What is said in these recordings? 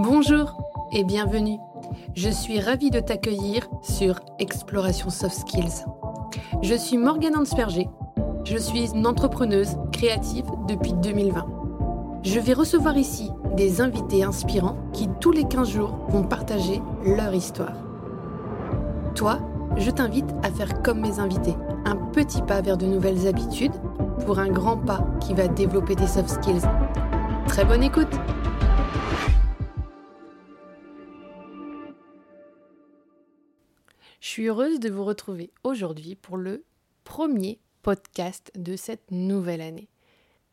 Bonjour et bienvenue. Je suis ravie de t'accueillir sur Exploration Soft Skills. Je suis Morgane Ansperger. Je suis une entrepreneuse créative depuis 2020. Je vais recevoir ici des invités inspirants qui tous les 15 jours vont partager leur histoire. Toi, je t'invite à faire comme mes invités, un petit pas vers de nouvelles habitudes pour un grand pas qui va développer tes soft skills. Très bonne écoute suis heureuse de vous retrouver aujourd'hui pour le premier podcast de cette nouvelle année.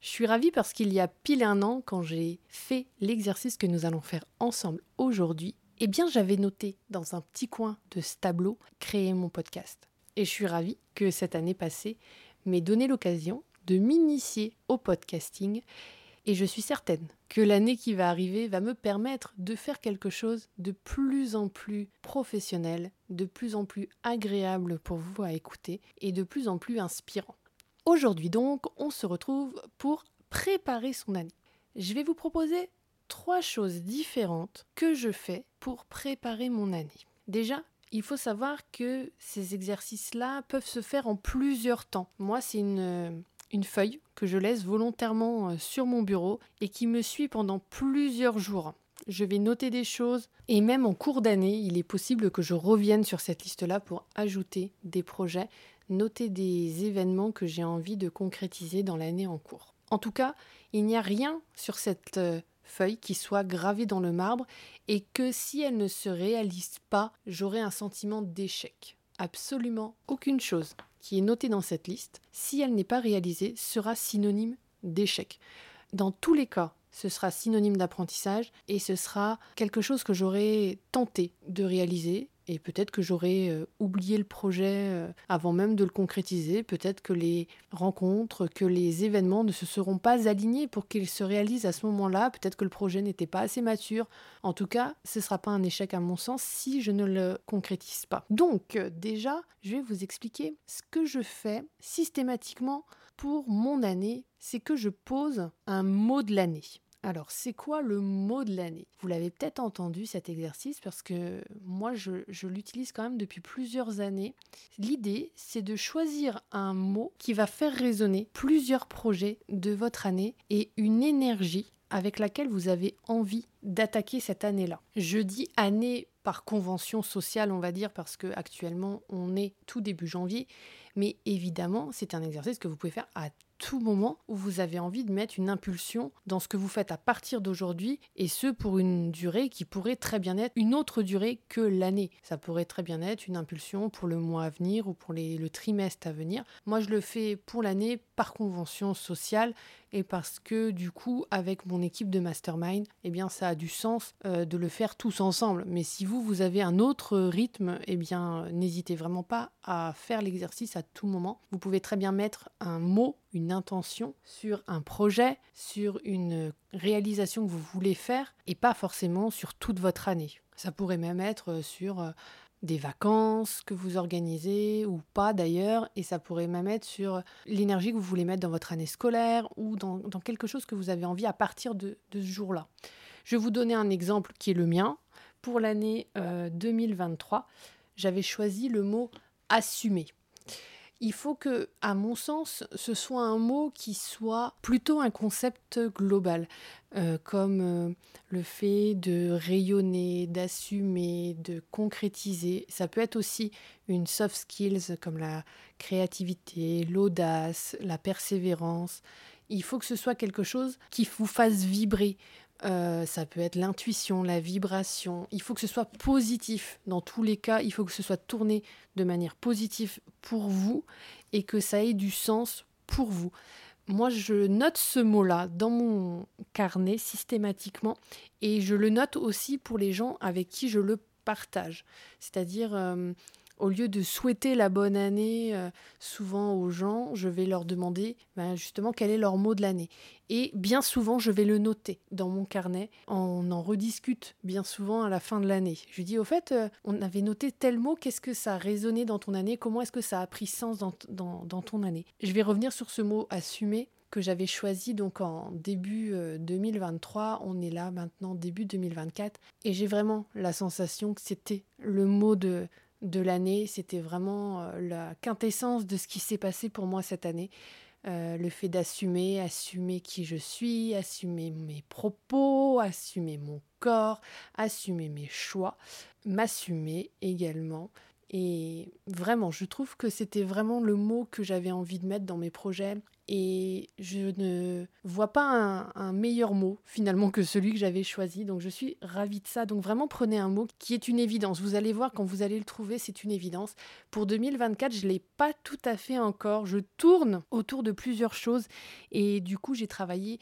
Je suis ravie parce qu'il y a pile un an, quand j'ai fait l'exercice que nous allons faire ensemble aujourd'hui, eh bien j'avais noté dans un petit coin de ce tableau créer mon podcast. Et je suis ravie que cette année passée m'ait donné l'occasion de m'initier au podcasting et je suis certaine que l'année qui va arriver va me permettre de faire quelque chose de plus en plus professionnel, de plus en plus agréable pour vous à écouter et de plus en plus inspirant. Aujourd'hui donc, on se retrouve pour préparer son année. Je vais vous proposer trois choses différentes que je fais pour préparer mon année. Déjà, il faut savoir que ces exercices-là peuvent se faire en plusieurs temps. Moi, c'est une, une feuille que je laisse volontairement euh, sur mon bureau et qui me suit pendant plusieurs jours. Je vais noter des choses et même en cours d'année, il est possible que je revienne sur cette liste-là pour ajouter des projets, noter des événements que j'ai envie de concrétiser dans l'année en cours. En tout cas, il n'y a rien sur cette euh, feuille qui soit gravée dans le marbre et que si elle ne se réalise pas, j'aurai un sentiment d'échec. Absolument aucune chose qui est notée dans cette liste, si elle n'est pas réalisée, sera synonyme d'échec. Dans tous les cas, ce sera synonyme d'apprentissage et ce sera quelque chose que j'aurais tenté de réaliser et peut-être que j'aurais euh, oublié le projet euh, avant même de le concrétiser, peut-être que les rencontres, que les événements ne se seront pas alignés pour qu'ils se réalisent à ce moment-là, peut-être que le projet n'était pas assez mature. En tout cas, ce ne sera pas un échec à mon sens si je ne le concrétise pas. Donc euh, déjà, je vais vous expliquer ce que je fais systématiquement pour mon année, c'est que je pose un mot de l'année. Alors, c'est quoi le mot de l'année? Vous l'avez peut-être entendu cet exercice parce que moi, je, l'utilise quand même depuis plusieurs années. L'idée, c'est de choisir un mot qui va faire résonner plusieurs projets de votre année et une énergie avec laquelle vous avez envie d'attaquer cette année-là. Je dis année par convention sociale, on va dire, parce que actuellement on est tout début janvier, mais évidemment, c'est un exercice que vous pouvez faire à tout moment où vous avez envie de mettre une impulsion dans ce que vous faites à partir d'aujourd'hui et ce pour une durée qui pourrait très bien être une autre durée que l'année. Ça pourrait très bien être une impulsion pour le mois à venir ou pour le trimestre à venir. Moi, je le fais pour l'année par convention sociale et parce que du coup, avec mon équipe de mastermind, eh bien, ça a du sens euh, de le faire tous ensemble. Mais si vous, vous avez un autre rythme, eh bien, n'hésitez vraiment pas à faire l'exercice à tout moment. Vous pouvez très bien mettre un mot, une intention sur un projet, sur une réalisation que vous voulez faire et pas forcément sur toute votre année. Ça pourrait même être sur euh, des vacances que vous organisez ou pas d'ailleurs, et ça pourrait même être sur l'énergie que vous voulez mettre dans votre année scolaire ou dans, quelque chose que vous avez envie à partir de, ce jour-là. Je vais vous donner un exemple qui est le mien. Pour l'année 2023, euh, j'avais choisi le mot assumer il faut que, à mon sens, ce soit un mot qui soit plutôt un concept global, euh, comme euh, le fait de rayonner, d'assumer, de concrétiser. Ça peut être aussi une soft skills comme la créativité, l'audace, la persévérance. Il faut que ce soit quelque chose qui vous fasse vibrer, euh, ça peut être l'intuition, la vibration. Il faut que ce soit positif. Dans tous les cas, il faut que ce soit tourné de manière positive pour vous et que ça ait du sens pour vous. Moi, je note ce mot-là dans mon carnet systématiquement et je le note aussi pour les gens avec qui je le partage. C'est-à-dire, euh, au lieu de souhaiter la bonne année euh, souvent aux gens, je vais leur demander ben, justement quel est leur mot de l'année. Et bien souvent, je vais le noter dans mon carnet. On en rediscute bien souvent à la fin de l'année. Je dis au fait, euh, on avait noté tel mot, qu'est-ce que ça a résonné dans ton année? Comment est-ce que ça a pris sens dans, ton année? Je vais revenir sur ce mot assumer que j'avais choisi donc en début 2023. On est là maintenant, début 2024. Et j'ai vraiment la sensation que c'était le mot de, de l'année. C'était vraiment la quintessence de ce qui s'est passé pour moi cette année. Euh, le fait d'assumer, assumer qui je suis, assumer mes propos, assumer mon corps, assumer mes choix, m'assumer également. Et vraiment, je trouve que c'était vraiment le mot que j'avais envie de mettre dans mes projets et je ne vois pas un, meilleur mot finalement que celui que j'avais choisi. Donc je suis ravie de ça. Donc vraiment prenez un mot qui est une évidence. Vous allez voir quand vous allez le trouver, c'est une évidence. Pour 2024, je ne l'ai pas tout à fait encore. Je tourne autour de plusieurs choses et du coup j'ai travaillé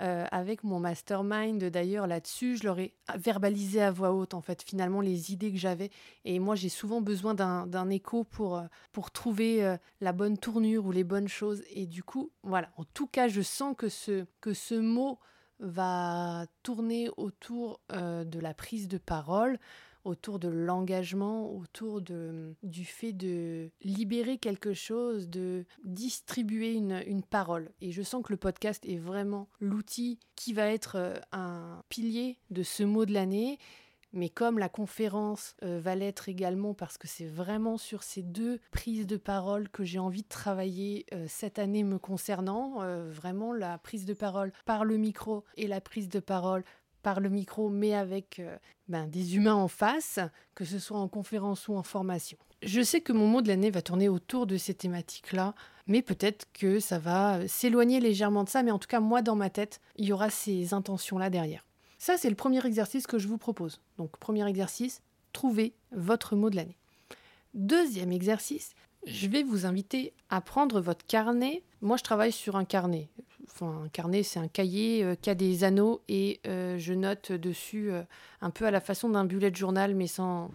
euh, avec mon mastermind d'ailleurs là-dessus. Je leur ai verbalisé à voix haute en fait finalement les idées que j'avais. Et moi j'ai souvent besoin d'un écho pour, euh, pour trouver euh, la bonne tournure ou les bonnes choses. Et du coup, voilà, en tout cas je sens que ce, que ce mot va tourner autour de la prise de parole, autour de l'engagement, autour de, du fait de libérer quelque chose, de distribuer une, une, parole. Et je sens que le podcast est vraiment l'outil qui va être euh, un pilier de ce mot de l'année. Mais comme la conférence euh, va l'être également, parce que c'est vraiment sur ces deux prises de parole que j'ai envie de travailler euh, cette année me concernant, vraiment la prise de parole par le micro et la prise de parole par le micro, mais avec euh, ben, des humains en face, que ce soit en conférence ou en formation. Je sais que mon mot de l'année va tourner autour de ces thématiques-là, mais peut-être que ça va s'éloigner légèrement de ça, mais en tout cas, moi, dans ma tête, il y aura ces intentions-là derrière. Ça, c'est le premier exercice que je vous propose. Donc, premier exercice, trouvez votre mot de l'année. Deuxième exercice, je vais vous inviter à prendre votre carnet. Moi, je travaille sur un carnet enfin un carnet, c'est un cahier euh, qui a des anneaux et euh, je note dessus euh, un peu à la façon d'un bullet journal, mais sans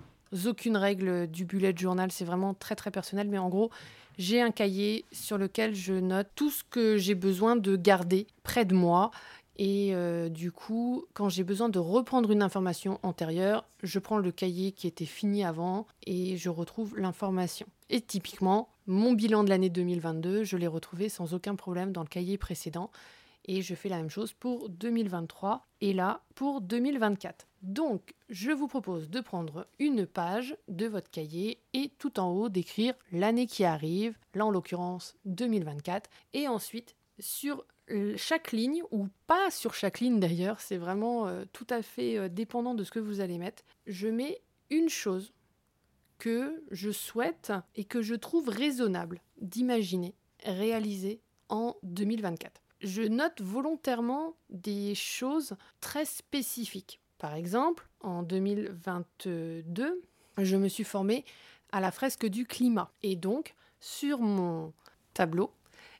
aucune règle du bullet journal. C'est vraiment très très personnel, mais en gros, j'ai un cahier sur lequel je note tout ce que j'ai besoin de garder près de moi. Et du coup, quand j'ai besoin de reprendre une information antérieure, je prends le cahier qui était fini avant et je retrouve l'information. Et typiquement, mon bilan de l'année 2022, je l'ai retrouvé sans aucun problème dans le cahier précédent. Et je fais la même chose pour 2023 et là pour 2024. Donc, je vous propose de prendre une page de votre cahier et tout en haut d'écrire l'année qui arrive, là en l'occurrence 2024, et ensuite sur chaque ligne, ou pas sur chaque ligne d'ailleurs, c'est vraiment euh, tout à fait euh, dépendant de ce que vous allez mettre, je mets une chose que je souhaite et que je trouve raisonnable d'imaginer réaliser en 2024. Je note volontairement des choses très spécifiques. Par exemple, en 2022, je me suis formée à la fresque du climat. Et donc, sur mon tableau,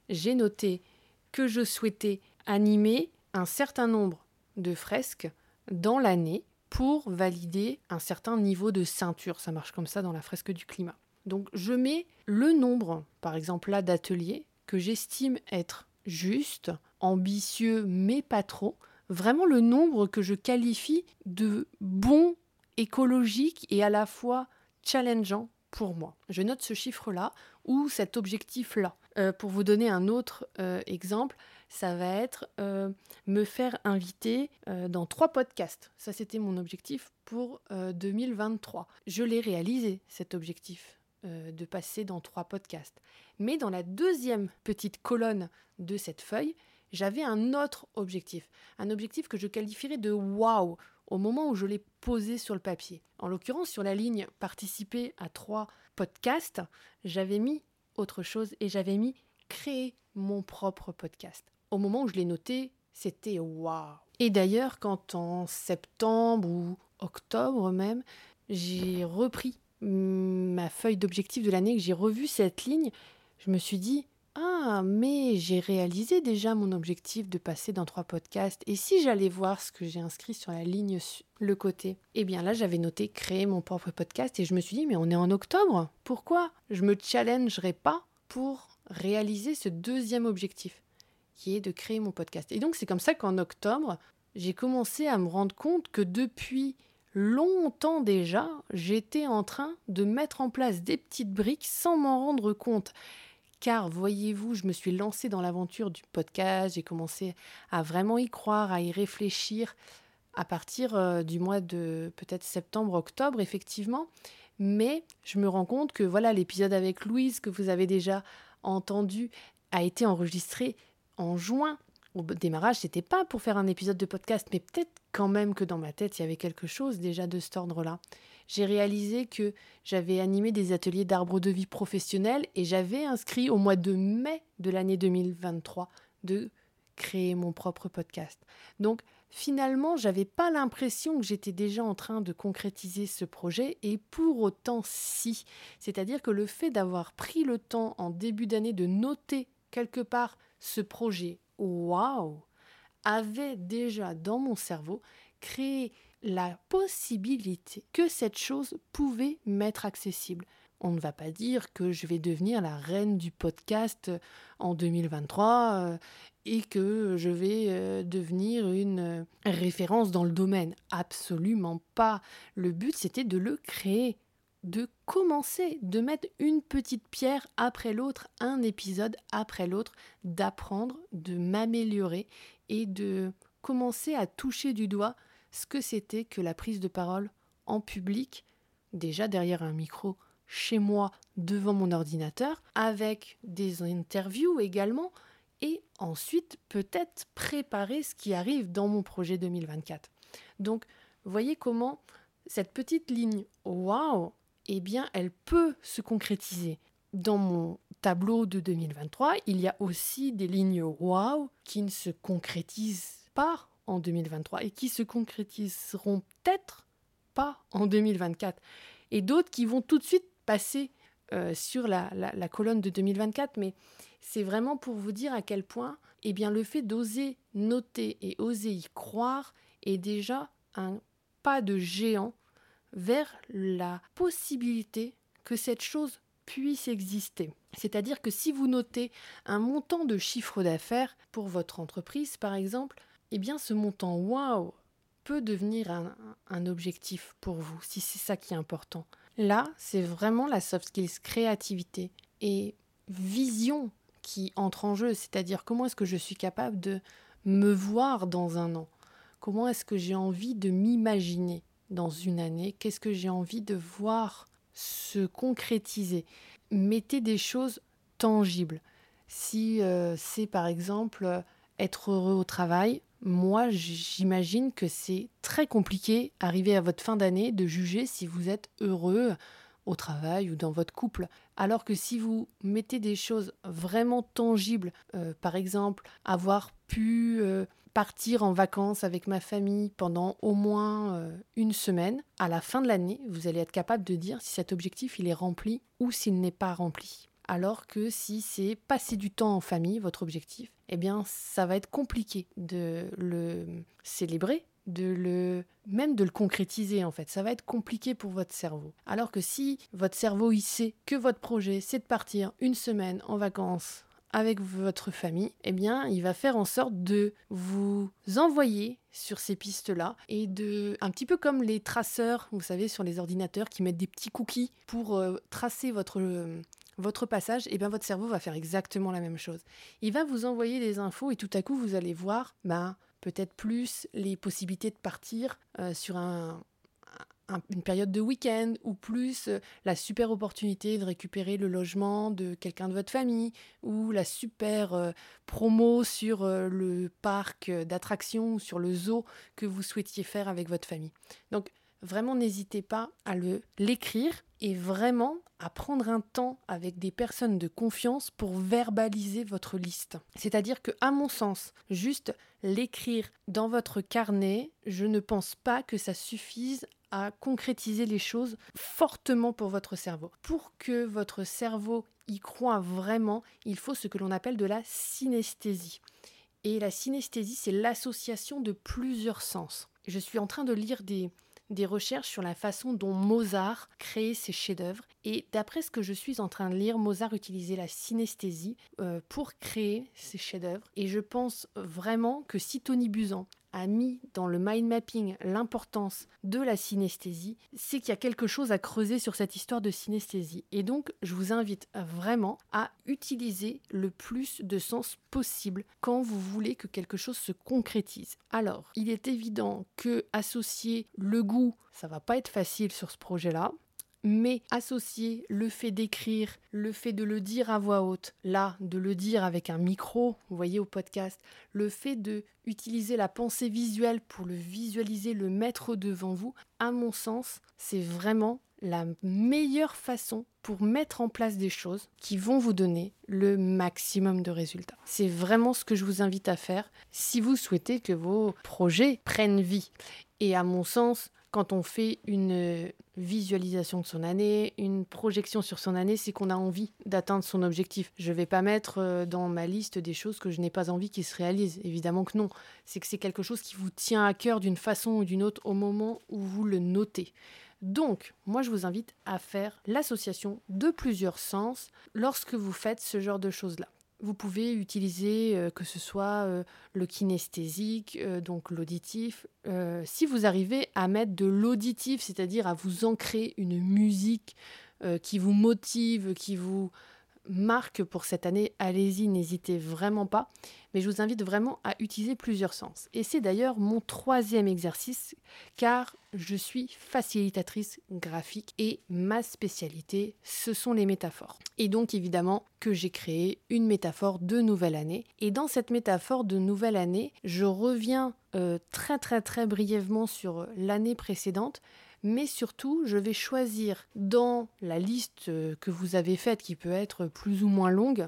j'ai noté que je souhaitais animer un certain nombre de fresques dans l'année pour valider un certain niveau de ceinture. Ça marche comme ça dans la fresque du climat. Donc je mets le nombre, par exemple là, d'ateliers que j'estime être juste, ambitieux, mais pas trop. Vraiment le nombre que je qualifie de bon, écologique et à la fois challengeant pour moi. Je note ce chiffre-là ou cet objectif-là. Euh, pour vous donner un autre euh, exemple, ça va être euh, me faire inviter dans trois podcasts. Ça, c'était mon objectif pour 2023. Je l'ai réalisé, cet objectif de passer dans trois podcasts. Mais dans la deuxième petite colonne de cette feuille, j'avais un autre objectif. Un objectif que je qualifierais de waouh au moment où je l'ai posé sur le papier. En l'occurrence, sur la ligne participer à trois podcasts, j'avais mis autre chose et j'avais mis créer mon propre podcast. Au moment où je l'ai noté, c'était waouh. Et d'ailleurs, quand en septembre ou octobre même, j'ai repris ma feuille d'objectif de l'année, que j'ai revu cette ligne, je me suis dit ah, mais j'ai réalisé déjà mon objectif de passer dans trois podcasts. Et si j'allais voir ce que j'ai inscrit sur la ligne le côté? Eh bien là, j'avais noté créer mon propre podcast et je me suis dit, mais on est en octobre. Pourquoi je me challengerais pas pour réaliser ce deuxième objectif qui est de créer mon podcast? Et donc, c'est comme ça qu'en octobre, j'ai commencé à me rendre compte que depuis longtemps déjà, j'étais en train de mettre en place des petites briques sans m'en rendre compte car voyez-vous, je me suis lancée dans l'aventure du podcast, j'ai commencé à vraiment y croire, à y réfléchir à partir euh, du mois de peut-être septembre, octobre, effectivement. Mais je me rends compte que voilà, l'épisode avec Louise que vous avez déjà entendu a été enregistré en juin. Au démarrage, c'était pas pour faire un épisode de podcast, mais peut-être quand même que dans ma tête, il y avait quelque chose déjà de cet ordre-là. J'ai réalisé que j'avais animé des ateliers d'arbres de vie professionnels et j'avais inscrit au mois de mai de l'année 2023 de créer mon propre podcast. Donc finalement, j'avais pas l'impression que j'étais déjà en train de concrétiser ce projet et pour autant si. C'est-à-dire que le fait d'avoir pris le temps en début d'année de noter quelque part ce projet, waouh, avait déjà dans mon cerveau créé la possibilité que cette chose pouvait m'être accessible. On ne va pas dire que je vais devenir la reine du podcast en 2023 euh, et que je vais euh, devenir une référence dans le domaine. Absolument pas. Le but, c'était de le créer, de commencer, de mettre une petite pierre après l'autre, un épisode après l'autre, d'apprendre, de m'améliorer et de commencer à toucher du doigt ce que c'était que la prise de parole en public, déjà derrière un micro chez moi devant mon ordinateur, avec des interviews également, et ensuite peut-être préparer ce qui arrive dans mon projet 2024. Donc, voyez comment cette petite ligne waouh, eh bien, elle peut se concrétiser. Dans mon tableau de 2023, il y a aussi des lignes waouh qui ne se concrétisent pas en 2023 et qui se concrétiseront peut-être pas en 2024. Et d'autres qui vont tout de suite passer euh, sur la, la, colonne de 2024. Mais c'est vraiment pour vous dire à quel point eh bien, le fait d'oser noter et oser y croire est déjà un pas de géant vers la possibilité que cette chose puisse exister. C'est-à-dire que si vous notez un montant de chiffre d'affaires pour votre entreprise, par exemple, eh bien ce montant waouh peut devenir un, objectif pour vous, si c'est ça qui est important. Là, c'est vraiment la soft skills créativité et vision qui entre en jeu, c'est-à-dire comment est-ce que je suis capable de me voir dans un an, comment est-ce que j'ai envie de m'imaginer dans une année, qu'est-ce que j'ai envie de voir se concrétiser? Mettez des choses tangibles. Si euh, c'est par exemple être heureux au travail, moi, j'imagine que c'est très compliqué, arrivé à votre fin d'année, de juger si vous êtes heureux au travail ou dans votre couple. Alors que si vous mettez des choses vraiment tangibles, euh, par exemple, avoir pu euh, partir en vacances avec ma famille pendant au moins euh, une semaine, à la fin de l'année, vous allez être capable de dire si cet objectif il est rempli ou s'il n'est pas rempli alors que si c'est passer du temps en famille, votre objectif, eh bien ça va être compliqué de le célébrer, de le même de le concrétiser en fait. Ça va être compliqué pour votre cerveau. Alors que si votre cerveau il sait que votre projet c'est de partir une semaine en vacances avec votre famille, eh bien, il va faire en sorte de vous envoyer sur ces pistes-là et de, un petit peu comme les traceurs, vous savez, sur les ordinateurs qui mettent des petits cookies pour euh, tracer votre, votre passage, et eh bien votre cerveau va faire exactement la même chose. Il va vous envoyer des infos et tout à coup vous allez voir ben, peut-être plus les possibilités de partir euh, sur un, une période de week-end ou plus euh, la super opportunité de récupérer le logement de quelqu'un de votre famille ou la super euh, promo sur le parc d'attractions ou sur le zoo que vous souhaitiez faire avec votre famille. Donc vraiment n'hésitez pas à le l'écrire et vraiment à prendre un temps avec des personnes de confiance pour verbaliser votre liste. C'est-à-dire que à mon sens, juste l'écrire dans votre carnet, je ne pense pas que ça suffise à concrétiser les choses fortement pour votre cerveau. Pour que votre cerveau y croit vraiment, il faut ce que l'on appelle de la synesthésie. Et la synesthésie, c'est l'association de plusieurs sens. Je suis en train de lire des, des recherches sur la façon dont Mozart créait ses chefs-d'œuvre. Et d'après ce que je suis en train de lire, Mozart utilisait la synesthésie euh, pour créer ses chefs-d'œuvre. Et je pense vraiment que si Tony Buzan a mis dans le mind mapping l'importance de la synesthésie, c'est qu'il y a quelque chose à creuser sur cette histoire de synesthésie. Et donc, je vous invite vraiment à utiliser le plus de sens possible quand vous voulez que quelque chose se concrétise. Alors, il est évident que associer le goût, ça va pas être facile sur ce projet-là mais associer le fait d'écrire, le fait de le dire à voix haute, là, de le dire avec un micro, vous voyez au podcast, le fait de utiliser la pensée visuelle pour le visualiser, le mettre devant vous, à mon sens, c'est vraiment la meilleure façon pour mettre en place des choses qui vont vous donner le maximum de résultats. C'est vraiment ce que je vous invite à faire si vous souhaitez que vos projets prennent vie. Et à mon sens, quand on fait une visualisation de son année, une projection sur son année, c'est qu'on a envie d'atteindre son objectif. Je ne vais pas mettre euh, dans ma liste des choses que je n'ai pas envie qu'ils se réalisent. Évidemment que non. C'est que c'est quelque chose qui vous tient à cœur d'une façon ou d'une autre au moment où vous le notez. Donc, moi, je vous invite à faire l'association de plusieurs sens lorsque vous faites ce genre de choses-là. Vous pouvez utiliser euh, que ce soit euh, le kinesthésique, euh, donc l'auditif. si vous arrivez à mettre de l'auditif, c'est-à-dire à vous ancrer une musique qui vous motive, qui vous marque pour cette année, allez-y, n'hésitez vraiment pas. Mais je vous invite vraiment à utiliser plusieurs sens. Et c'est d'ailleurs mon troisième exercice, car je suis facilitatrice graphique et ma spécialité, ce sont les métaphores. Et donc évidemment que j'ai créé une métaphore de nouvelle année. Et dans cette métaphore de nouvelle année, je reviens euh, très très très brièvement sur l'année précédente mais surtout, je vais choisir dans la liste euh, que vous avez faite, qui peut être plus ou moins longue,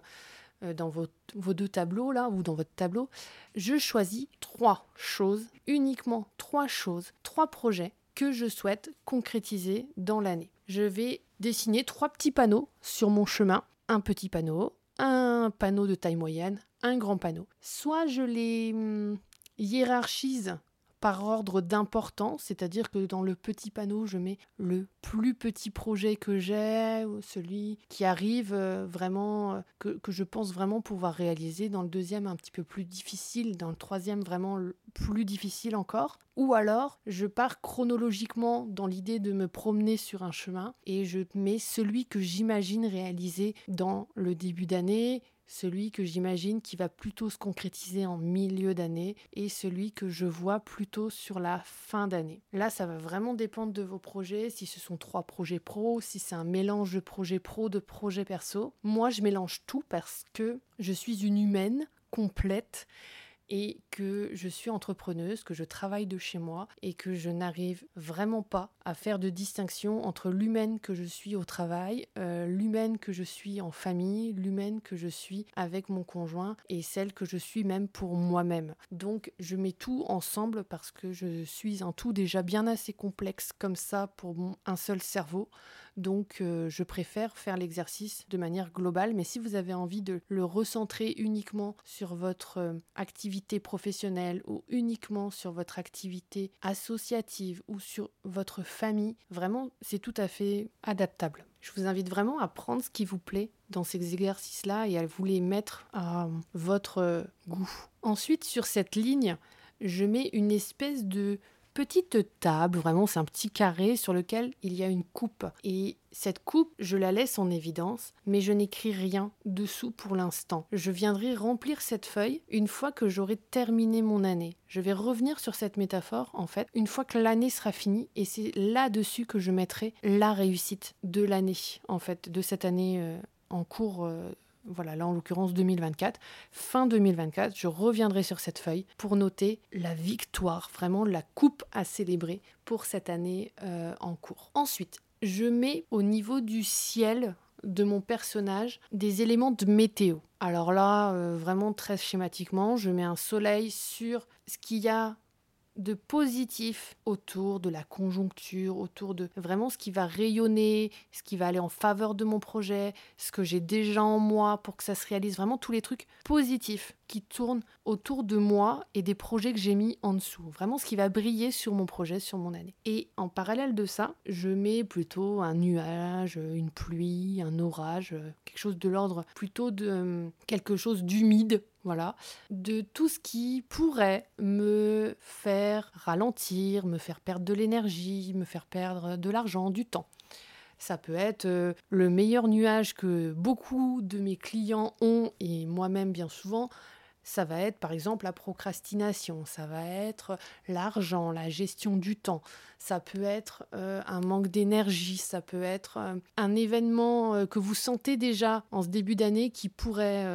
euh, dans vos, deux tableaux là, ou dans votre tableau, je choisis trois choses, uniquement trois choses, trois projets que je souhaite concrétiser dans l'année. Je vais dessiner trois petits panneaux sur mon chemin. Un petit panneau, un panneau de taille moyenne, un grand panneau. Soit je les hum, hiérarchise par ordre d'importance, c'est-à-dire que dans le petit panneau, je mets le plus petit projet que j'ai, celui qui arrive euh, vraiment, euh, que, que, je pense vraiment pouvoir réaliser, dans le deuxième un petit peu plus difficile, dans le troisième vraiment plus difficile encore. Ou alors, je pars chronologiquement dans l'idée de me promener sur un chemin et je mets celui que j'imagine réaliser dans le début d'année, celui que j'imagine qui va plutôt se concrétiser en milieu d'année et celui que je vois plutôt sur la fin d'année. Là, ça va vraiment dépendre de vos projets, si ce sont trois projets pro, si c'est un mélange de projets pro, de projets perso. Moi, je mélange tout parce que je suis une humaine complète et que je suis entrepreneuse, que je travaille de chez moi et que je n'arrive vraiment pas à faire de distinction entre l'humaine que je suis au travail, euh, l'humaine que je suis en famille, l'humaine que je suis avec mon conjoint et celle que je suis même pour moi-même. Donc je mets tout ensemble parce que je suis un tout déjà bien assez complexe comme ça pour un seul cerveau. Donc euh, je préfère faire l'exercice de manière globale, mais si vous avez envie de le recentrer uniquement sur votre euh, activité professionnelle ou uniquement sur votre activité associative ou sur votre famille, vraiment c'est tout à fait adaptable. Je vous invite vraiment à prendre ce qui vous plaît dans ces exercices-là et à vous les mettre à votre euh, goût. Ensuite, sur cette ligne, je mets une espèce de petite table, vraiment c'est un petit carré sur lequel il y a une coupe. Et cette coupe, je la laisse en évidence, mais je n'écris rien dessous pour l'instant. Je viendrai remplir cette feuille une fois que j'aurai terminé mon année. Je vais revenir sur cette métaphore, en fait, une fois que l'année sera finie, et c'est là-dessus que je mettrai la réussite de l'année, en fait, de cette année euh, en cours euh, voilà, là en l'occurrence 2024, fin 2024, je reviendrai sur cette feuille pour noter la victoire, vraiment la coupe à célébrer pour cette année euh, en cours. Ensuite, je mets au niveau du ciel de mon personnage des éléments de météo. Alors là, euh, vraiment très schématiquement, je mets un soleil sur ce qu'il y a de positif autour de la conjoncture, autour de vraiment ce qui va rayonner, ce qui va aller en faveur de mon projet, ce que j'ai déjà en moi pour que ça se réalise, vraiment tous les trucs positifs qui tournent autour de moi et des projets que j'ai mis en dessous, vraiment ce qui va briller sur mon projet, sur mon année. Et en parallèle de ça, je mets plutôt un nuage, une pluie, un orage, quelque chose de l'ordre plutôt de quelque chose d'humide voilà, de tout ce qui pourrait me faire ralentir, me faire perdre de l'énergie, me faire perdre de l'argent, du temps. Ça peut être euh, le meilleur nuage que beaucoup de mes clients ont et moi-même bien souvent, ça va être par exemple la procrastination, ça va être l'argent, la gestion du temps, ça peut être euh, un manque d'énergie, ça peut être euh, un événement euh, que vous sentez déjà en ce début d'année qui pourrait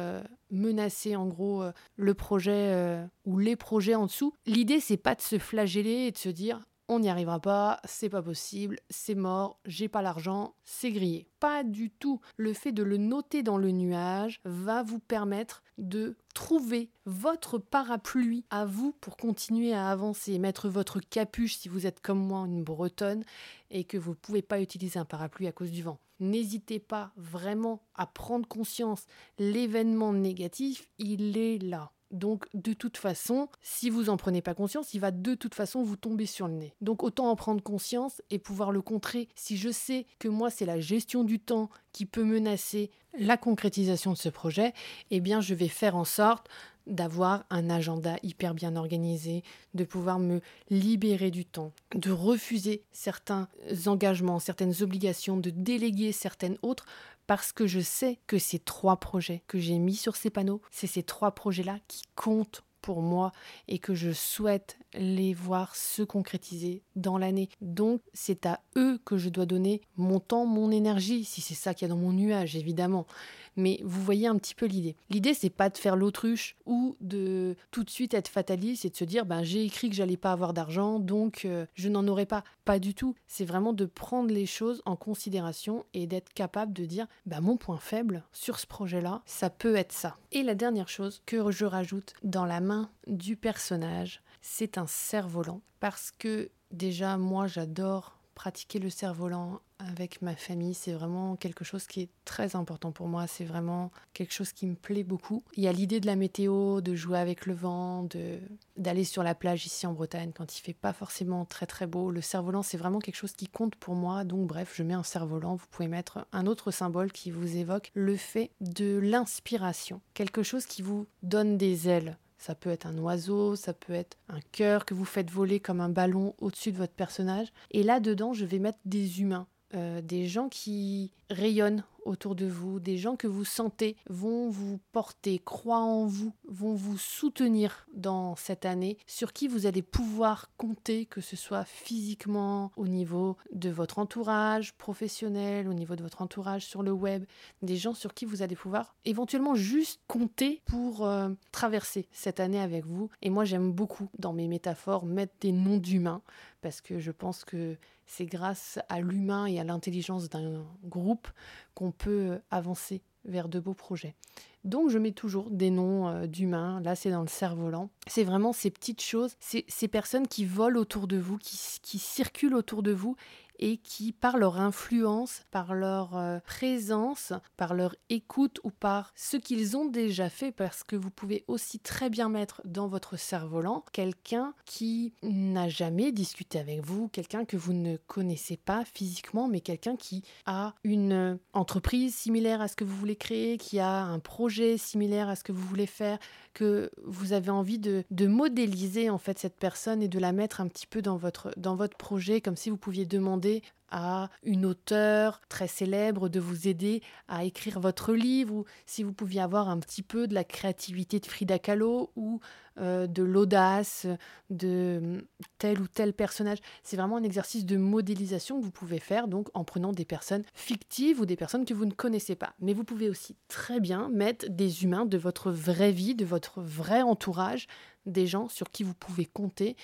menacer en gros le projet ou les projets en dessous. L'idée c'est pas de se flageller et de se dire on n'y arrivera pas, c'est pas possible, c'est mort, j'ai pas l'argent, c'est grillé. Pas du tout. Le fait de le noter dans le nuage va vous permettre de trouver votre parapluie à vous pour continuer à avancer, mettre votre capuche si vous êtes comme moi une bretonne et que vous ne pouvez pas utiliser un parapluie à cause du vent. N'hésitez pas vraiment à prendre conscience, l'événement négatif, il est là. Donc de toute façon, si vous n'en prenez pas conscience, il va de toute façon vous tomber sur le nez. Donc autant en prendre conscience et pouvoir le contrer. Si je sais que moi c'est la gestion du temps qui peut menacer la concrétisation de ce projet, eh bien je vais faire en sorte d'avoir un agenda hyper bien organisé, de pouvoir me libérer du temps, de refuser certains engagements, certaines obligations, de déléguer certaines autres parce que je sais que ces trois projets que j'ai mis sur ces panneaux, c'est ces trois projets-là qui comptent pour moi et que je souhaite les voir se concrétiser dans l'année. Donc c'est à eux que je dois donner mon temps, mon énergie, si c'est ça qu'il y a dans mon nuage évidemment. Mais vous voyez un petit peu l'idée. L'idée, c'est pas de faire l'autruche ou de tout de suite être fataliste et de se dire ben, j'ai écrit que j'allais pas avoir d'argent, donc euh, je n'en aurai pas. Pas du tout. C'est vraiment de prendre les choses en considération et d'être capable de dire ben, mon point faible sur ce projet-là, ça peut être ça. Et la dernière chose que je rajoute dans la main du personnage, c'est un cerf-volant. Parce que déjà, moi, j'adore pratiquer le cerf-volant avec ma famille, c'est vraiment quelque chose qui est très important pour moi. C'est vraiment quelque chose qui me plaît beaucoup. Il y a l'idée de la météo, de jouer avec le vent, d'aller sur la plage ici en Bretagne quand il fait pas forcément très très beau. Le cerf-volant, c'est vraiment quelque chose qui compte pour moi. Donc bref, je mets un cerf-volant. Vous pouvez mettre un autre symbole qui vous évoque le fait de l'inspiration, quelque chose qui vous donne des ailes. Ça peut être un oiseau, ça peut être un cœur que vous faites voler comme un ballon au-dessus de votre personnage. Et là-dedans, je vais mettre des humains. Euh, des gens qui rayonnent autour de vous, des gens que vous sentez vont vous porter, croient en vous, vont vous soutenir dans cette année, sur qui vous allez pouvoir compter, que ce soit physiquement, au niveau de votre entourage professionnel, au niveau de votre entourage sur le web, des gens sur qui vous allez pouvoir éventuellement juste compter pour euh, traverser cette année avec vous. Et moi j'aime beaucoup dans mes métaphores mettre des noms d'humains parce que je pense que c'est grâce à l'humain et à l'intelligence d'un groupe qu'on peut avancer vers de beaux projets. Donc je mets toujours des noms euh, d'humains, là c'est dans le cerf-volant. C'est vraiment ces petites choses, ces, personnes qui volent autour de vous, qui circulent autour de vous et qui, par leur influence, par leur euh, présence, par leur écoute ou par ce qu'ils ont déjà fait, parce que vous pouvez aussi très bien mettre dans votre cerf-volant quelqu'un qui n'a jamais discuté avec vous, quelqu'un que vous ne connaissez pas physiquement, mais quelqu'un qui a une entreprise similaire à ce que vous voulez créer, qui a un projet similaire à ce que vous voulez faire, que vous avez envie de, modéliser en fait cette personne et de la mettre un petit peu dans votre, dans votre projet, comme si vous pouviez demander à une auteure très célèbre de vous aider à écrire votre livre, ou si vous pouviez avoir un petit peu de la créativité de Frida Kahlo ou euh, de l'audace de hum, tel ou tel personnage. C'est vraiment un exercice de modélisation que vous pouvez faire donc en prenant des personnes fictives ou des personnes que vous ne connaissez pas. Mais vous pouvez aussi très bien mettre des humains de votre vraie vie, de votre vrai entourage, des gens sur qui vous pouvez compter,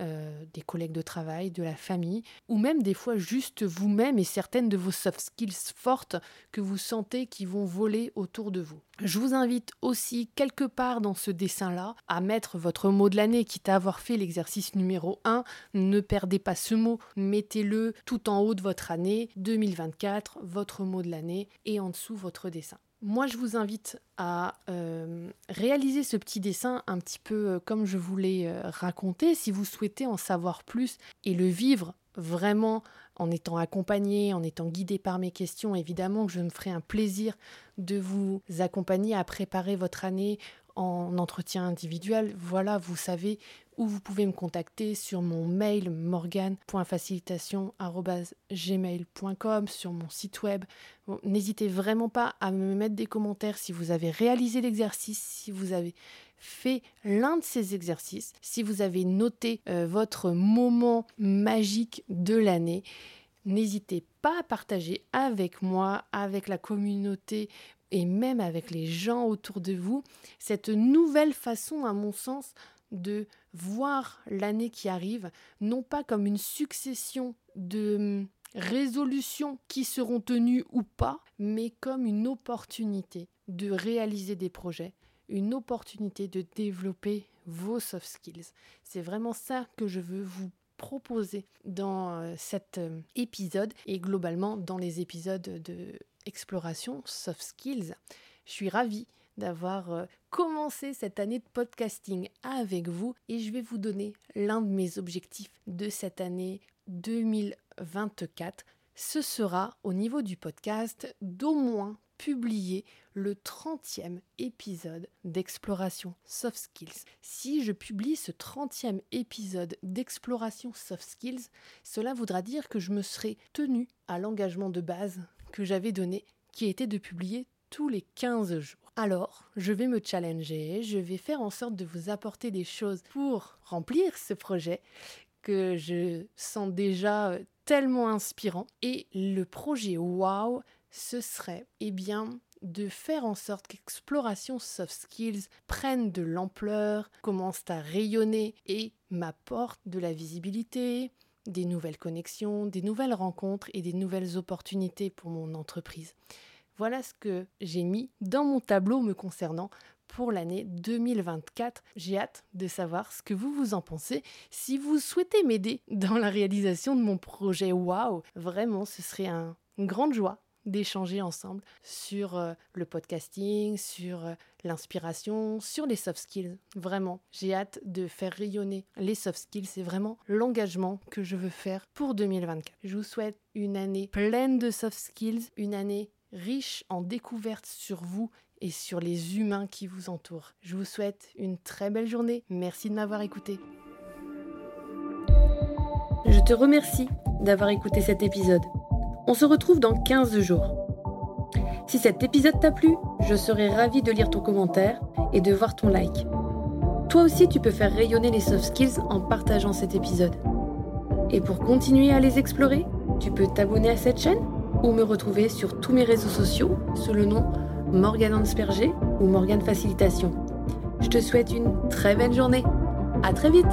euh, des collègues de travail, de la famille, ou même des fois juste vous-même et certaines de vos soft skills fortes que vous sentez qui vont voler autour de vous. Je vous invite aussi quelque part dans ce dessin-là à mettre votre mot de l'année, quitte à avoir fait l'exercice numéro 1. Ne perdez pas ce mot, mettez-le tout en haut de votre année 2024, votre mot de l'année, et en dessous votre dessin. Moi, je vous invite à euh, réaliser ce petit dessin un petit peu euh, comme je vous l'ai euh, raconté. Si vous souhaitez en savoir plus et le vivre vraiment en étant accompagné, en étant guidé par mes questions, évidemment que je me ferai un plaisir de vous accompagner à préparer votre année en entretien individuel, voilà, vous savez où vous pouvez me contacter sur mon mail morgan.facilitation.gmail.com, sur mon site web. N'hésitez vraiment pas à me mettre des commentaires si vous avez réalisé l'exercice, si vous avez fait l'un de ces exercices, si vous avez noté euh, votre moment magique de l'année. N'hésitez pas à partager avec moi, avec la communauté et même avec les gens autour de vous cette nouvelle façon, à mon sens, de voir l'année qui arrive, non pas comme une succession de hum, résolutions qui seront tenues ou pas, mais comme une opportunité de réaliser des projets, une opportunité de développer vos soft skills. C'est vraiment ça que je veux vous proposer dans euh, cet euh, épisode et globalement dans les épisodes de exploration soft skills. Je suis ravie d'avoir euh, commencé cette année de podcasting avec vous et je vais vous donner l'un de mes objectifs de cette année 2024. Ce sera au niveau du podcast d'au moins publier le 30e épisode d'Exploration Soft Skills. Si je publie ce 30e épisode d'Exploration Soft Skills, cela voudra dire que je me serai tenu à l'engagement de base que j'avais donné, qui était de publier tous les 15 jours. Alors, je vais me challenger, je vais faire en sorte de vous apporter des choses pour remplir ce projet que je sens déjà tellement inspirant. Et le projet Wow ce serait eh bien de faire en sorte qu'exploration soft skills prenne de l'ampleur, commence à rayonner et m'apporte de la visibilité, des nouvelles connexions, des nouvelles rencontres et des nouvelles opportunités pour mon entreprise. Voilà ce que j'ai mis dans mon tableau me concernant pour l'année 2024. J'ai hâte de savoir ce que vous vous en pensez. Si vous souhaitez m'aider dans la réalisation de mon projet, waouh, vraiment, ce serait une grande joie d'échanger ensemble sur euh, le podcasting, sur euh, l'inspiration, sur les soft skills. Vraiment, j'ai hâte de faire rayonner les soft skills. C'est vraiment l'engagement que je veux faire pour 2024. Je vous souhaite une année pleine de soft skills, une année riche en découvertes sur vous et sur les humains qui vous entourent. Je vous souhaite une très belle journée. Merci de m'avoir écouté. Je te remercie d'avoir écouté cet épisode. On se retrouve dans 15 jours. Si cet épisode t'a plu, je serai ravie de lire ton commentaire et de voir ton like. Toi aussi, tu peux faire rayonner les soft skills en partageant cet épisode. Et pour continuer à les explorer, tu peux t'abonner à cette chaîne? Ou me retrouver sur tous mes réseaux sociaux sous le nom Morgane Ansperger ou Morgane Facilitation. Je te souhaite une très belle journée. À très vite!